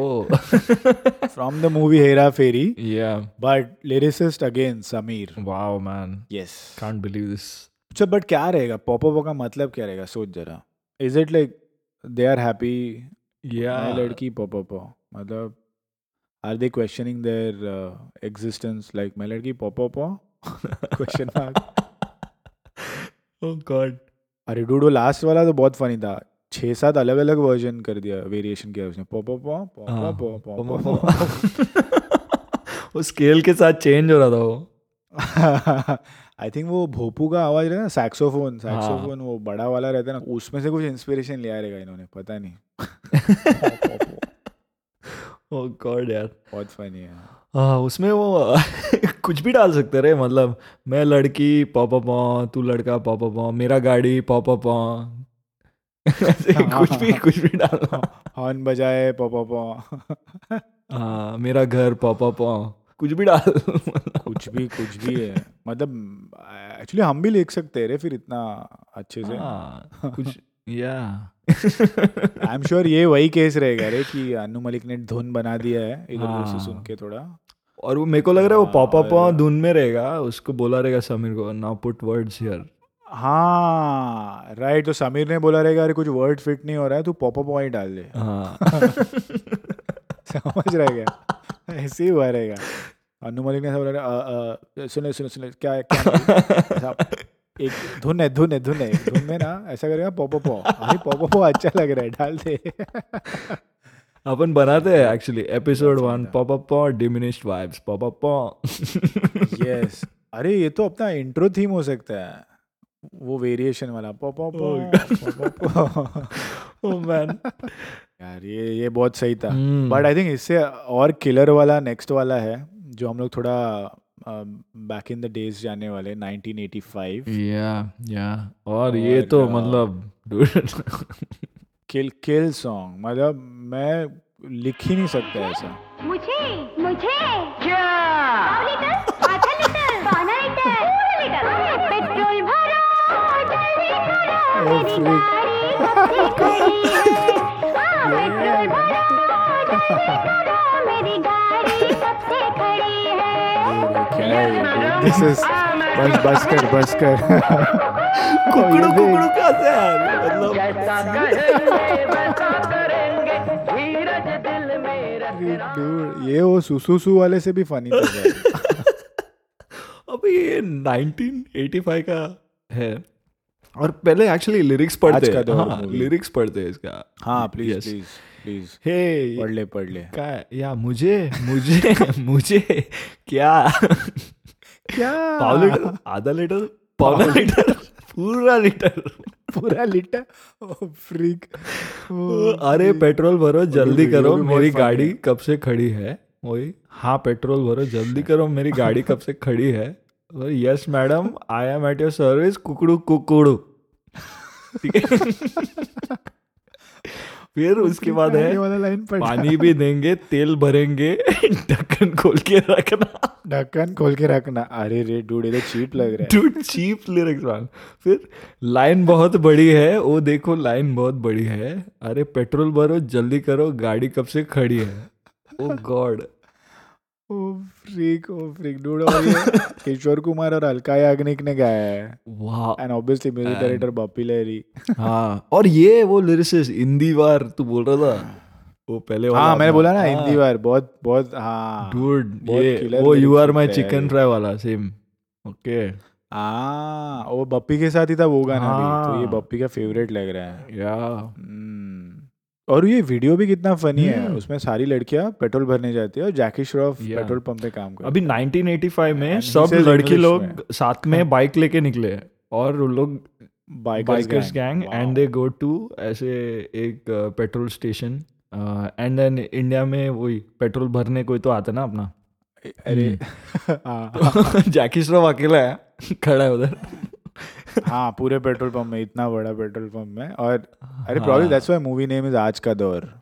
from the movie Hera Pheri yeah but lyricist again Sameer wow man yes can't believe this अच्छा but क्या रहेगा pop पॉ का मतलब क्या रहेगा सोच जरा is it like they are happy या लड़की पॉप पॉ मतलब are they questioning their existence like मैं लड़की pop up question mark oh god अरे डूड लास्ट वाला तो बहुत फनी था छः सात अलग अलग वर्जन कर दिया वेरिएशन किया उसने पॉप अप हाँ, पॉप अप पॉप अप वो स्केल के साथ चेंज हो रहा था वो आई थिंक वो भोपू का आवाज़ रहता है ना सैक्सोफोन सैक्सोफोन वो बड़ा वाला रहता है ना उसमें से कुछ इंस्पिरेशन लिया रहेगा इन्होंने पता नहीं oh god यार। बहुत फनी है। हाँ उसमें वो <laughs> कुछ भी डाल सकते रहे मतलब मैं लड़की पॉप अप तू लड़का पॉप अप मेरा गाड़ी पॉप अप कुछ भी कुछ भी डालना <laughs> हॉर्न बजाए पॉप अप हाँ मेरा घर पॉप अप कुछ भी डाल कुछ भी कुछ भी है। मतलब एक्चुअली हम भी लिख सकते हैं रे फिर इतना अच्छे से। हाँ कुछ या आई एम श्योर ये वही केस रहेगा रे कि अनु मलिक ने धुन बना दिया है इधर उधर से हाँ। सुन के थोड़ा। और वो मेरे को लग रहा है वो पॉप अप धुन में रहेगा उसको बोला रहेगा समीर को नाउ पुट वर्ड्स हियर हाँ राइट तो समीर ने बोला रहेगा अरे कुछ वर्ड फिट नहीं हो रहा है तू पॉप अप ही डाल दे। हाँ। समझ रहेगा ऐसे ही हुआ रहेगा। अनु मलिक ने ऐसा बोला रहेगा, "अ, अ, सुने सुने सुने क्या क्या है?" <laughs> एक धुन है धुन है धुन है धुन में ना ऐसा करेगा पॉप अप अरे पॉप अप अच्छा लग रहा है डाल दे। अपन बनाते हैं actually episode one pop up diminished vibes pop up yes अरे ये तो अपना इंट्रो थीम हो सकता है। वो वेरिएशन वाला पॉप अप ओ मैन यार ये ये बहुत सही था. बट आई थिंक इससे और किलर वाला नेक्स्ट वाला है जो हम लोग थोड़ा बैक इन द डेज़ जाने वाले 1985 या या और ये तो मतलब किल किल सॉन्ग मतलब मैं लिख ही नहीं सकता ऐसा। मुझे मुझे। पेट्रोल भरो जल्दी करो। मेरी गाड़ी है। मेट्रोल भरो जल्दी करो। मेरी गाड़ी कब से खड़ी है? क्या दिस इज़ बस बस कर बस कर कुकड़ू कुकड़ू कैसे यार मतलब जैसा कहेंगे वैसा करेंगे धीरज दिल में रख Dude, ये वो सुसुसु वाले से भी फनी। <laughs> अबे ये 1985 का है। और पहले एक्चुअली लिरिक्स पढ़ते का दौर हाँ। लिरिक्स पढ़ते हैं इसका। हाँ प्लीज़ प्लीज़ प्लीज़ हे पढ़ ले पढ़ ले का या मुझे मुझे <laughs> मुझे क्या? क्या? पाव लीटर आधा लीटर पौना लीटर पूरा लीटर पूरा लिटा फ्रीक अरे पेट्रोल भरो जल्दी करो मेरी गाड़ी कब से खड़ी है? वही। हाँ पेट्रोल भरो जल्दी करो मेरी गाड़ी कब से खड़ी है? Yes madam I am at your service कुकड़ू कुकड़ू। ठीक है? <laughs> फिर उसके बाद है पानी भी देंगे तेल भरेंगे ढक्कन खोल के रखना। ढक्कन खोल के रखना। अरे रे डूड ये तो चीप लग रहा है। डूड चीप लिरिक्स मान फिर लाइन बहुत बड़ी है वो देखो लाइन बहुत बड़ी है। अरे पेट्रोल भरो जल्दी करो गाड़ी कब से खड़ी है? Oh god oh freak oh freak dude और ये <laughs> किशोर कुमार और अलका याग्निक ने गाया है। वाह। And obviously music director Bappi Lahiri. हाँ और ये वो लिरिसिस्ट हिंदी बार तू बोल रहा था? वो पहले वाला हाँ मैंने बोला ना हाँ, हिंदी बार बहुत बहुत हाँ। बहुत ये वो you are my chicken fry वाला सेम ओके हाँ वो बप्पी के साथ ही था वो गाना भी तो ये हाँ। बप्पी का फेवरेट लग रहा है। या हम्म। और ये वीडियो भी कितना फनी है। हम्म। उसमें सारी लड़कियाँ पेट्रोल भरने जाती है और जैकी श्रॉफ पेट्रोल पंप पे काम करती अभी 1985 में सब लड़की लोग साथ में <laughs> बाइक लेके निकले और वो लोग bikers gang and they go to ऐसे एक petrol station and then India में वही पेट्रोल भरने कोई तो आता ना अपना। अरे। <laughs> हाँ। <laughs> जैकी श्रॉफ अकेला है खड़ा है उधर। हाँ पूरे पेट्रोल पंप में इतना बड़ा पेट्रोल पंप में और अरे। Problem that's why movie name is आज का दौर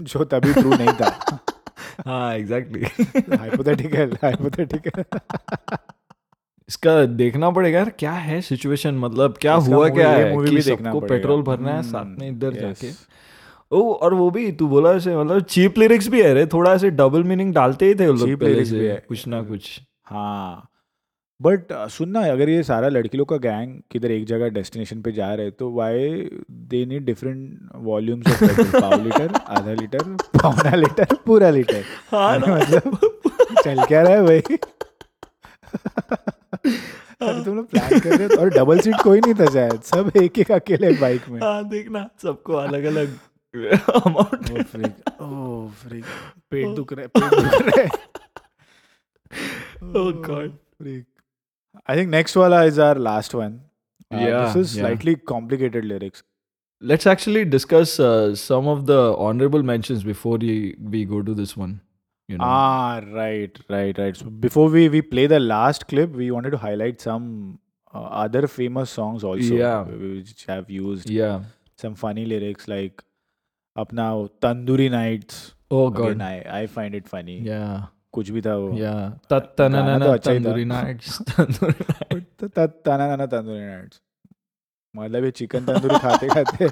जो तभी ट्रू नहीं था। <laughs> हाँ एग्जैक्टली हाइपोथेटिकल हाइपोथेटिकल इसका देखना पड़ेगा यार क्या है सिचुएशन मतलब क्या हुआ क्या है कि भी देखना सबको। पेट्रोल भरना है हम्म, साथ में इधर जाके। ओ और वो भी तू बोला ऐसे मतलब चीप लिरिक्स भी है रे थोड़ा ऐसे डबल मीनिंग डालते ही थे लोग पहले से कुछ ना कुछ। हाँ। बट सुनना है अगर ये सारा लड़की लोग का गैंग किधर एक जगह डेस्टिनेशन पे जा रहे हैं तो why they need different volumes of petrol pav litre आधा लीटर पौना लीटर पूरा लीटर हाँ मतलब? चल क्या रहा है भाई? अरे तुम लोग प्लान कर रहे हो और डबल सीट कोई नहीं था शायद। सब एक एक अकेले बाइक में। हाँ देखना सबको अलग अलग अमाउंट ओ फ्रिक ओ फ्रिक पेट दुख रहा है पेट दुख रहा है। Oh God. freak. I think next wala is our last one. Uh, Yeah, this is yeah. slightly complicated lyrics. Let's actually discuss uh, some of the honorable mentions before we, we go to this one. You know. Ah, right, right, right. So before we we play the last clip, we wanted to highlight some uh, other famous songs also, Yeah. which have used yeah. some funny lyrics like "Apna Tandoori Nights." Oh God, Again. I I find it funny. Yeah. कुछ भी था वो. तो अच्छा tandoori nights मतलब ये chicken tandoori खाते खाते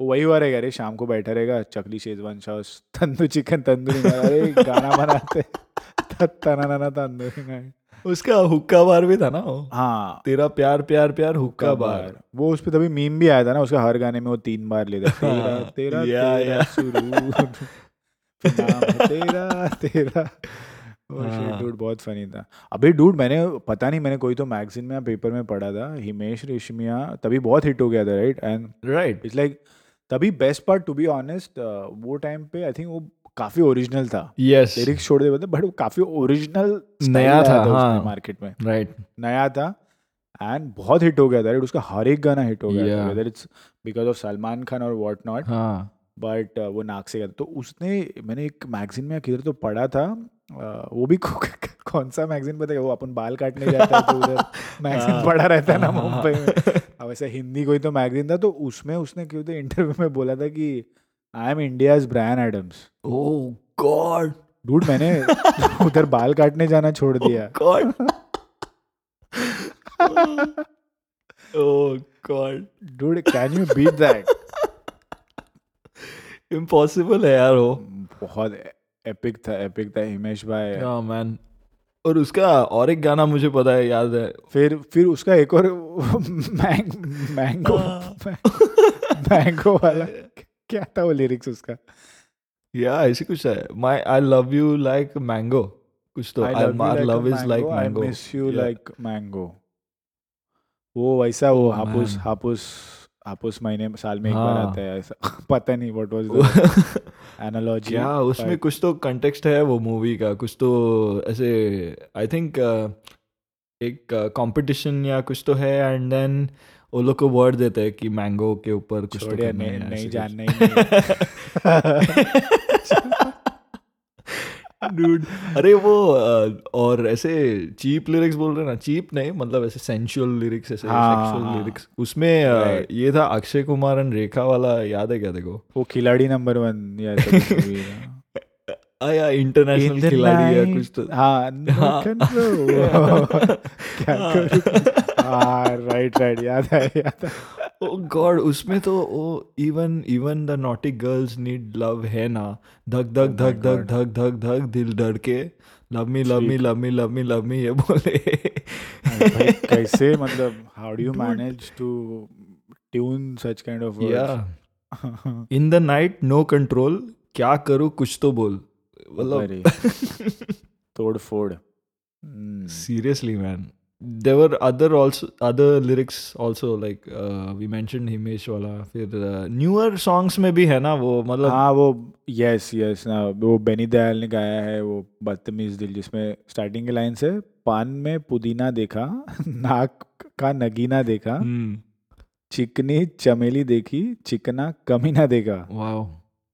वही हुआ रहेगा रे शाम को बैठा रहेगा chakli Schezwan sauce tandoor chicken tandoori अरे गाना बनाते तंदूरी नाइट उसका हुक्का बार भी था ना वो? हाँ। तेरा प्यार प्यार प्यार हुक्का बार। बार। वो उस पर तभी मीम भी आया था ना उसका हर गाने में वो तीन बार लेता तेरा <laughs> तेरा या, तेरा या। तेरा तेरा। हाँ। डूड बहुत फनी था। अभी डूड मैंने पता नहीं मैंने कोई तो मैगजीन में या पेपर में पढ़ा था हिमेश रेशमिया तभी बहुत हिट हो गया था right and right it's like तभी best part to be honest वो टाइम पे आई थिंक वो काफ़ी ओरिजिनल था। यस लिरिक्स छोड़ दे बट वो काफ़ी ओरिजिनल नया था, हाँ। मार्केट में। राइट नया था एंड बहुत हिट हो गया था? उसका हर एक गाना हिट हो गया था whether it's because of Salman Khan और वॉट नॉट हाँ। बट वो नाक से गया था। तो उसने मैंने एक मैगजीन में किधर तो पढ़ा था वो भी कौन सा मैगजीन पता है? वो अपन बाल काटने जाता है तो उधर <laughs> मैगजीन हाँ। पढ़ा रहता है ना हाँ। मुंबई में। अब ऐसा हिंदी कोई तो मैगजीन था तो उसमें उसने क्यों तो इंटरव्यू में बोला था कि I am India's Bryan Adams oh god dude मैंने <laughs> उधर बाल काटने जाना छोड़ दिया। God oh god dude can you beat that impossible है यार वो। बहुत एपिक था एपिक था हिमेश भाई मैन और उसका और एक गाना मुझे पता है याद है। फिर फिर उसका एक और <laughs> मैंग, मैंगो <laughs> मैंगो वाला। क्या था वो लिरिक्स उसका? या ऐसे कुछ है। My I love you like mango कुछ तो I love is like mango miss you Yeah. like mango. वो वैसा वो हापुस हापुस। हापुस हापुस महीने साल में एक बार हाँ। आता है ऐसा <laughs> पता नहीं व्हाट वाज द एनालॉजी क्या उसमें कुछ तो कंटेक्स्ट है वो मूवी का कुछ तो ऐसे आई थिंक एक कंपटीशन uh, या कुछ तो है एंड देन वो लोग को वर्ड देते हैं कि मैंगो के ऊपर कुछ तो नहीं नहीं जानना। ही नहीं <laughs> <laughs> Dude, अरे वो और ऐसे चीप लिरिक्स बोल रहे ना चीप नहीं मतलब ऐसे सेंसुअल लिरिक्स ऐसे हाँ, सेक्सुअल हाँ। लिरिक्स उसमें ये था अक्षय कुमार एंड रेखा वाला याद है क्या देखो? वो खिलाड़ी नंबर वन या है। <laughs> आया इंटरनेशनल खिलाड़ी या कुछ तो। हाँ हाँ। <laughs> क्या हाँ। राइट राइट याद है याद ओ गॉड उसमें तो ओ even even the naughty girls need love है ना। धक धक Oh धक धक धक धक धक दिल धड़ के। Love me love me love me love me love me ये बोले। कैसे मतलब how do you manage to tune such kind of या in the night no control क्या करूँ कुछ तो बोल। मतलब <laughs> तोड़ फोड़ seriously man there were other also other lyrics also like uh, we mentioned Himesh वाला फिर uh, newer songs में भी है ना वो मतलब हाँ वो यस यस ना वो बेनी दयाल ने गाया है वो बदतमीज दिल जिसमें स्टार्टिंग की लाइन से पान में पुदीना देखा <laughs> नाक का नगीना देखा हम्म। चिकनी चमेली देखी चिकना कमीना देखा। Wow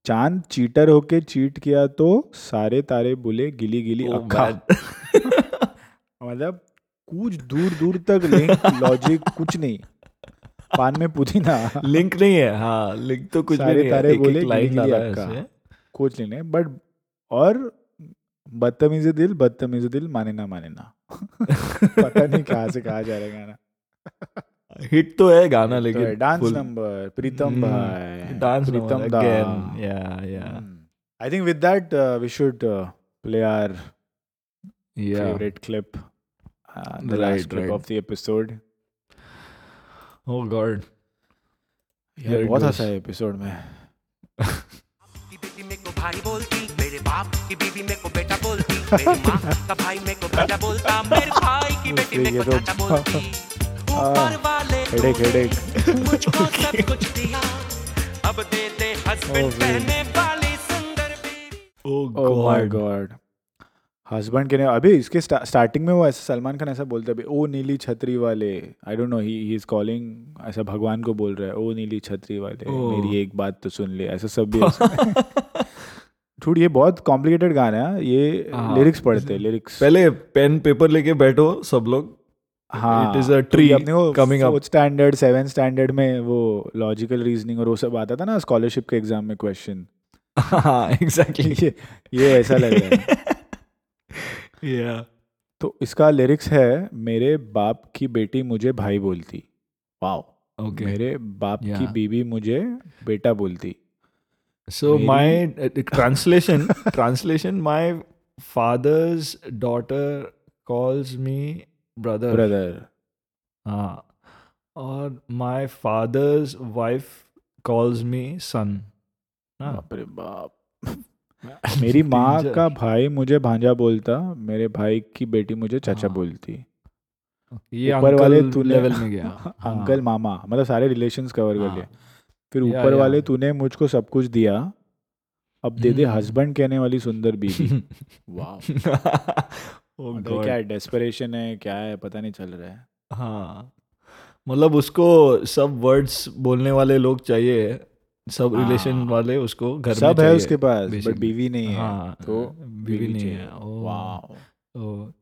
चाँद चीटर होके चीट किया तो सारे तारे बोले गिली गिली Oh, अक्खा <laughs> मतलब कुछ दूर दूर तक लिंक लॉजिक कुछ नहीं। पान में पुदीना। लिंक नहीं है। हाँ लिंक तो कुछ भी सारे नहीं तारे है एक बोले लाइन डाला है कुछ नहीं बट और बदतमीज दिल बदतमीज दिल माने ना माने ना। <laughs> पता नहीं कहाँ से कहा जा रहा है गाना। हिट तो है गाना लेकिन तो डांस नंबर प्रीतम भाई dance Pritam yeah yeah. I think with that we should play our favorite clip. Uh, the Right, last clip right. of the episode. Oh god. यार बहुत. हंसा है एपिसोड में भाई बोलती मेरे बाप की बीवी मेरे को बेटा बोलती मेरी माँ का भाई मेरे को बेटा बोलता मेरे भाई की बेटी मेरे को चाचा बोलती ऊपर वाले हेडेक हेडेक मुझको सब कुछ दिया अब दे दे हस्बैंड Oh, पहने वाली सुंदर oh oh my god. God husband के ने अभी इसके स्टार्टिंग में वो ऐसा सलमान खान ऐसा बोलते है अभी ओ नीली छतरी वाले I don't know he he is calling ऐसा भगवान को बोल रहा है ओ नीली छतरी वाले Oh. मेरी एक बात तो सुन ले। ऐसा सब भी छूट <laughs> ये बहुत कॉम्प्लिकेटेड गाना है ये हाँ। लिरिक्स पढ़ते हैं लिरिक्स पहले पेन पेपर लेके बैठो सब लोग। हाँ a तो ये tree अपने को coming up. Fourth standard seven standard में वो लॉजिकल रीजनिंग और वो सब आता था ना स्कॉलरशिप के एग्ज़ाम में क्वेश्चन <laughs> हाँ एग्जैक्टली <laughs> ये ये ऐसा लग रहा है। yeah. तो इसका लिरिक्स है मेरे बाप की बेटी मुझे भाई बोलती। Wow okay. मेरे बाप yeah. की बीबी मुझे बेटा बोलती। So my translation translation my father's daughter calls me brother brother हाँ और my father's wife calls me son बाप। <laughs> मेरी माँ. का भाई मुझे भांजा बोलता मेरे भाई की बेटी मुझे चाचा हाँ। बोलती ये ऊपर वाले अंकल तूने लेवल में गया <laughs> हाँ अंकल मामा मतलब सारे रिलेशंस कवर कर हाँ। लिए फिर या, ऊपर या। वाले तूने मुझको सब कुछ दिया अब दे दे हम्म। हस्बैंड कहने वाली सुंदर बीवी <laughs> वाह oh मतलब God. क्या है डेस्परेशन है क्या है पता नहीं चल रहा है हाँ मतलब उसको सब वर्ड्स बोलने वाले लोग चाहिए सब हाँ। रिलेशन वाले उसको घर में सब है उसके पास बट बीवी नहीं है हाँ तो बीवी नहीं है ओ वाह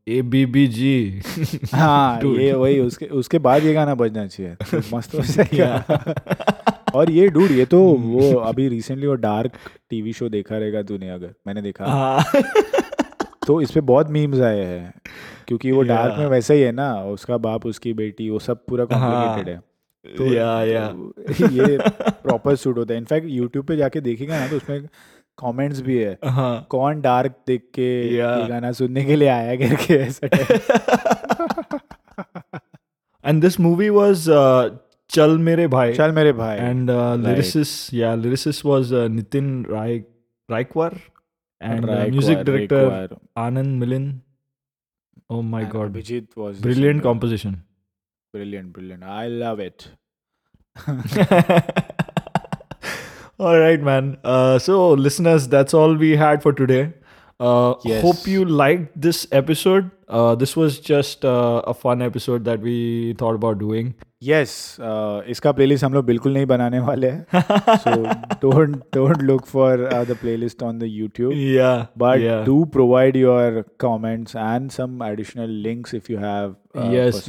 ए बी बी जी। <laughs> हाँ <laughs> ये वही उसके उसके बाद ये गाना बजना चाहिए तो <laughs> मस्त हो जाएगा। और ये डूड ये तो. वो अभी रिसेंटली वो डार्क टीवी शो देखा रहेगा तूने अगर मैंने देखा। हाँ। तो इस पे बहुत मीम्स आए हैं क्योंकि वो डार्क में वैसा ही है ना उसका बाप उसकी बेटी वो सब पूरा कॉम्प्लिकेटेड है। तो या या तो <laughs> ये प्रॉपर सूट <laughs> होता है। इनफैक्ट यूट्यूब पे जाके देखेगा ना तो उसमें कमेंट्स भी है। हाँ. कौन डार्क देख के गाना सुनने के लिए आया करके ऐसा एंड दिस मूवी वाज चल मेरे भाई चल मेरे भाई एंड लिरिसिस या Nitin Rai Raikwar and music director Anand Milind oh my god Abhijeet was brilliant composition brilliant brilliant I love it <laughs> all right man uh, so listeners that's all we had for today uh, Yes. hope you liked this episode uh, this was just uh, a fun episode that we thought about doing yes uh, इसका playlist हम लोग बिल्कुल नहीं बनाने वाले हैं <laughs> so don't don't look for uh, the playlist on the YouTube yeah but yeah. do provide your comments and some additional links if you have uh, Yes,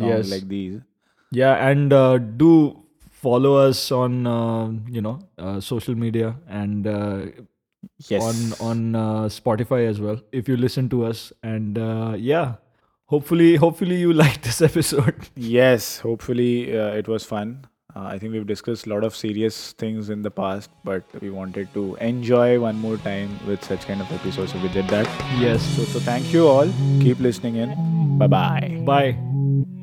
for songs yes. like these Yeah, and uh, do follow us on uh, you know uh, social media and uh, yes on on uh, Spotify as well if you listen to us. And uh, yeah, hopefully hopefully you <laughs> liked this episode. Yes, hopefully uh, it was fun. Uh, I think we've discussed a lot of serious things in the past, but we wanted to enjoy one more time with such kind of episodes. So we did that. yes. So, so thank you all. Keep listening in. Bye bye. Bye.